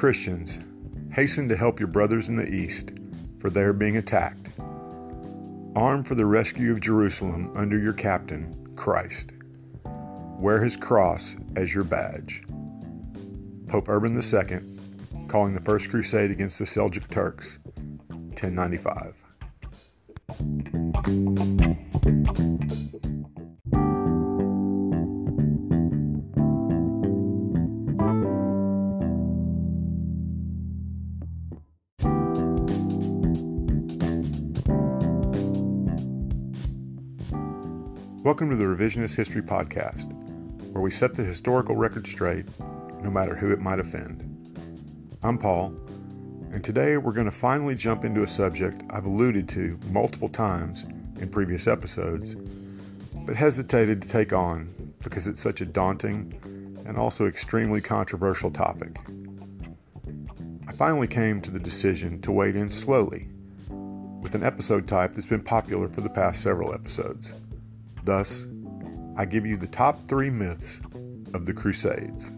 Christians, hasten to help your brothers in the East, for they are being attacked. Arm for the rescue of Jerusalem under your captain, Christ. Wear his cross as your badge. Pope Urban II, calling the First Crusade against the Seljuk Turks, 1095. Welcome to the Revisionist History Podcast, where we set the historical record straight, no matter who it might offend. I'm Paul, and today we're going to finally jump into a subject I've alluded to multiple times in previous episodes, but hesitated to take on because it's such a daunting and also extremely controversial topic. I finally came to the decision to wade in slowly, with an episode type that's been popular for the past several episodes. Thus, I give you the top three myths of the Crusades.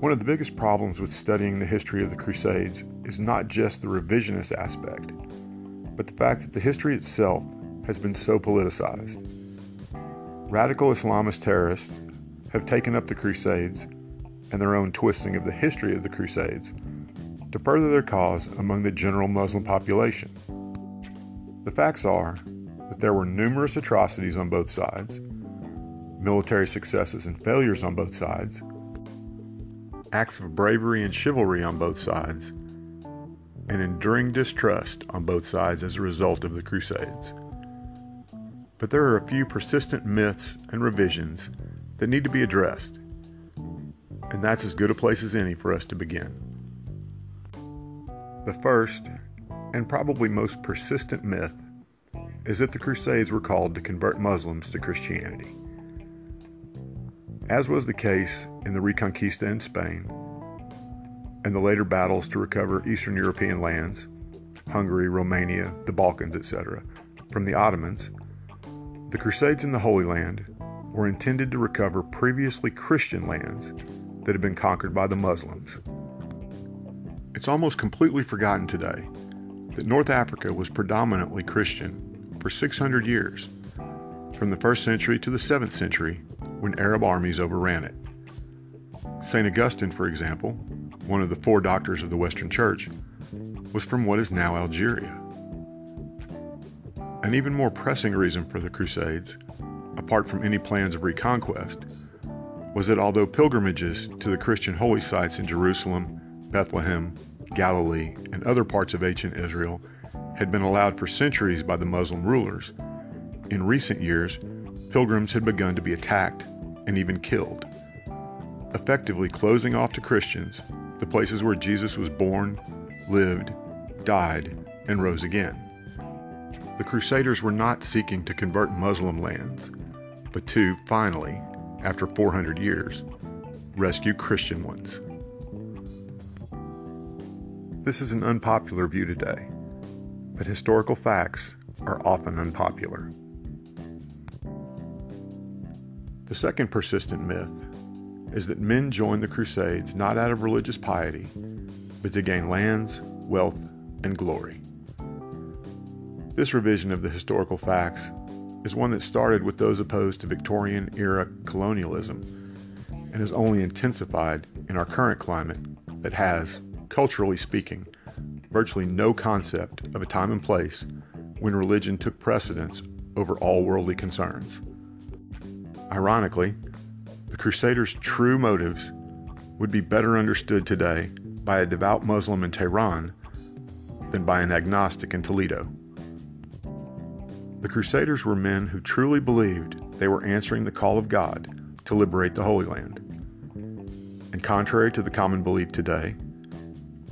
One of the biggest problems with studying the history of the Crusades is not just the revisionist aspect, but the fact that the history itself has been so politicized. Radical Islamist terrorists have taken up the Crusades and their own twisting of the history of the Crusades to further their cause among the general Muslim population. The facts are that there were numerous atrocities on both sides, military successes and failures on both sides, acts of bravery and chivalry on both sides, and enduring distrust on both sides as a result of the Crusades. But there are a few persistent myths and revisions that need to be addressed, and that's as good a place as any for us to begin. The first, and probably most persistent myth, is that the Crusades were called to convert Muslims to Christianity. As was the case in the Reconquista in Spain and the later battles to recover Eastern European lands, Hungary, Romania, the Balkans, etc., from the Ottomans, the Crusades in the Holy Land were intended to recover previously Christian lands that had been conquered by the Muslims. It's almost completely forgotten today that North Africa was predominantly Christian for 600 years, from the 1st century to the 7th century, when Arab armies overran it. St. Augustine, for example, one of the four doctors of the Western Church, was from what is now Algeria. An even more pressing reason for the Crusades, apart from any plans of reconquest, was that although pilgrimages to the Christian holy sites in Jerusalem, Bethlehem, Galilee, and other parts of ancient Israel had been allowed for centuries by the Muslim rulers, in recent years, pilgrims had begun to be attacked and even killed, effectively closing off to Christians the places where Jesus was born, lived, died, and rose again. The Crusaders were not seeking to convert Muslim lands, but to, finally, after 400 years, rescue Christian ones. This is an unpopular view today but historical facts are often unpopular. The second persistent myth is that men joined the Crusades not out of religious piety, but to gain lands, wealth, and glory. This revision of the historical facts is one that started with those opposed to Victorian era colonialism and has only intensified in our current climate that has, culturally speaking, virtually no concept of a time and place when religion took precedence over all worldly concerns. Ironically, the Crusaders' true motives would be better understood today by a devout Muslim in Tehran than by an agnostic in Toledo. The Crusaders were men who truly believed they were answering the call of God to liberate the Holy Land. And contrary to the common belief today,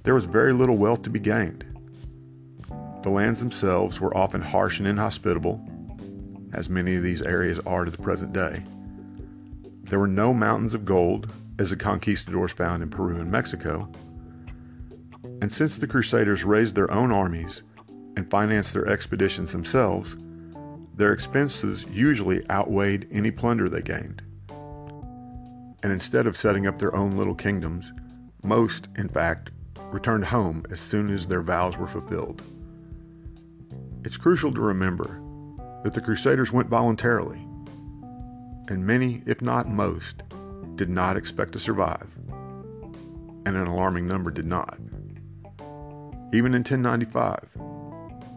there was very little wealth to be gained. The lands themselves were often harsh and inhospitable, as many of these areas are to the present day. There were no mountains of gold, as the conquistadors found in Peru and Mexico. And since the Crusaders raised their own armies and financed their expeditions themselves, their expenses usually outweighed any plunder they gained. and instead of setting up their own little kingdoms, most, in fact, returned home as soon as their vows were fulfilled. It's crucial to remember that the Crusaders went voluntarily, and many, if not most, did not expect to survive, and an alarming number did not. Even in 1095,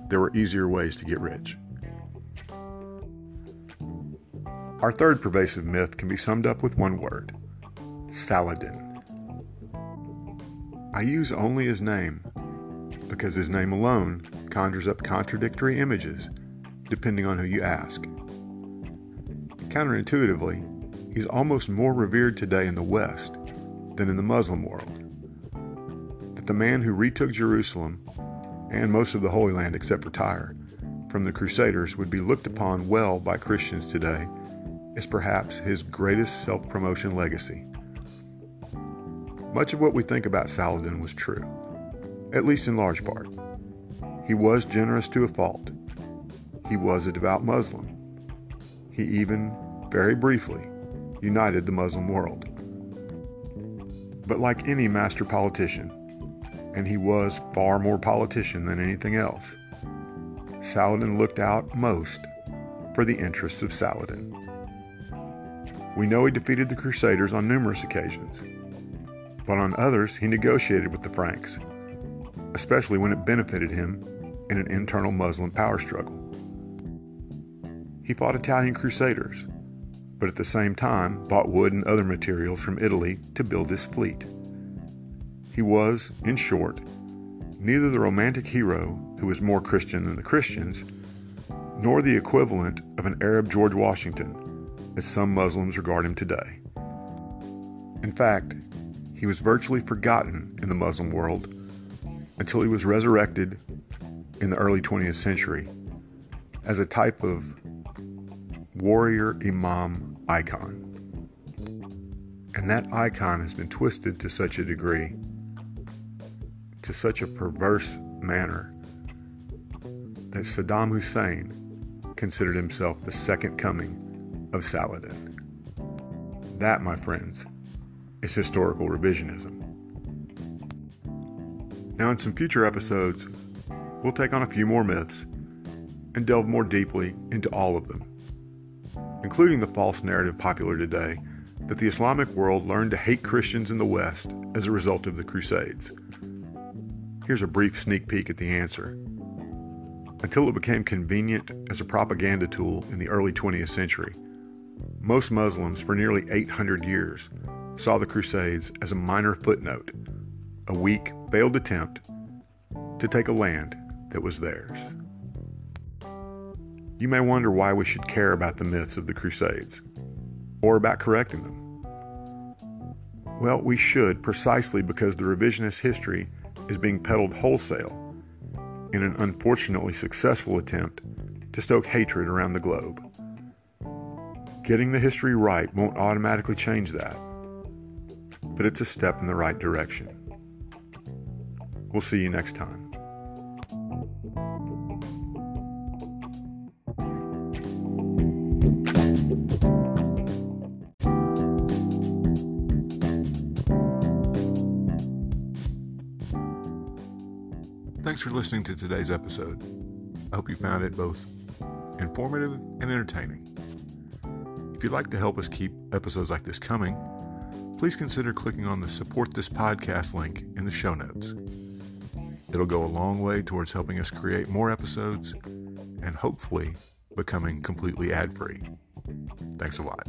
there were easier ways to get rich. Our third pervasive myth can be summed up with one word Saladin. I use only his name because his name alone conjures up contradictory images depending on who you ask. Counterintuitively, he's almost more revered today in the West than in the Muslim world. That the man who retook Jerusalem and most of the Holy Land except for Tyre from the Crusaders would be looked upon well by Christians today is perhaps his greatest self promotion legacy. Much of what we think about Saladin was true, at least in large part. He was generous to a fault. He was a devout Muslim. He even, very briefly, united the Muslim world. But like any master politician, and he was far more politician than anything else, Saladin looked out most for the interests of Saladin. We know he defeated the Crusaders on numerous occasions, but on others he negotiated with the Franks, especially when it benefited him in an internal Muslim power struggle. He fought Italian crusaders, but at the same time bought wood and other materials from Italy to build his fleet. He was, in short, neither the romantic hero who was more Christian than the Christians, nor the equivalent of an Arab George Washington as some Muslims regard him today. In fact, he was virtually forgotten in the Muslim world until he was resurrected in the early 20th century as a type of warrior imam icon. And that icon has been twisted to such a degree, to such a perverse manner, that Saddam Hussein considered himself the second coming of Saladin. That, my friends, is historical revisionism. Now, in some future episodes, we'll take on a few more myths and delve more deeply into all of them, including the false narrative popular today that the Islamic world learned to hate Christians in the West as a result of the Crusades. Here's a brief sneak peek at the answer. Until it became convenient as a propaganda tool in the early 20th century, most Muslims for nearly 800 years saw the Crusades as a minor footnote, a weak, failed attempt to take a land that was theirs. You may wonder why we should care about the myths of the Crusades, or about correcting them. Well, we should precisely because the revisionist history is being peddled wholesale in an unfortunately successful attempt to stoke hatred around the globe. Getting the history right won't automatically change that, but it's a step in the right direction. We'll see you next time. Thanks for listening to today's episode. I hope you found it both informative and entertaining. If you'd like to help us keep episodes like this coming, please consider clicking on the Support This Podcast link in the show notes. It'll go a long way towards helping us create more episodes and hopefully becoming completely ad free. Thanks a lot.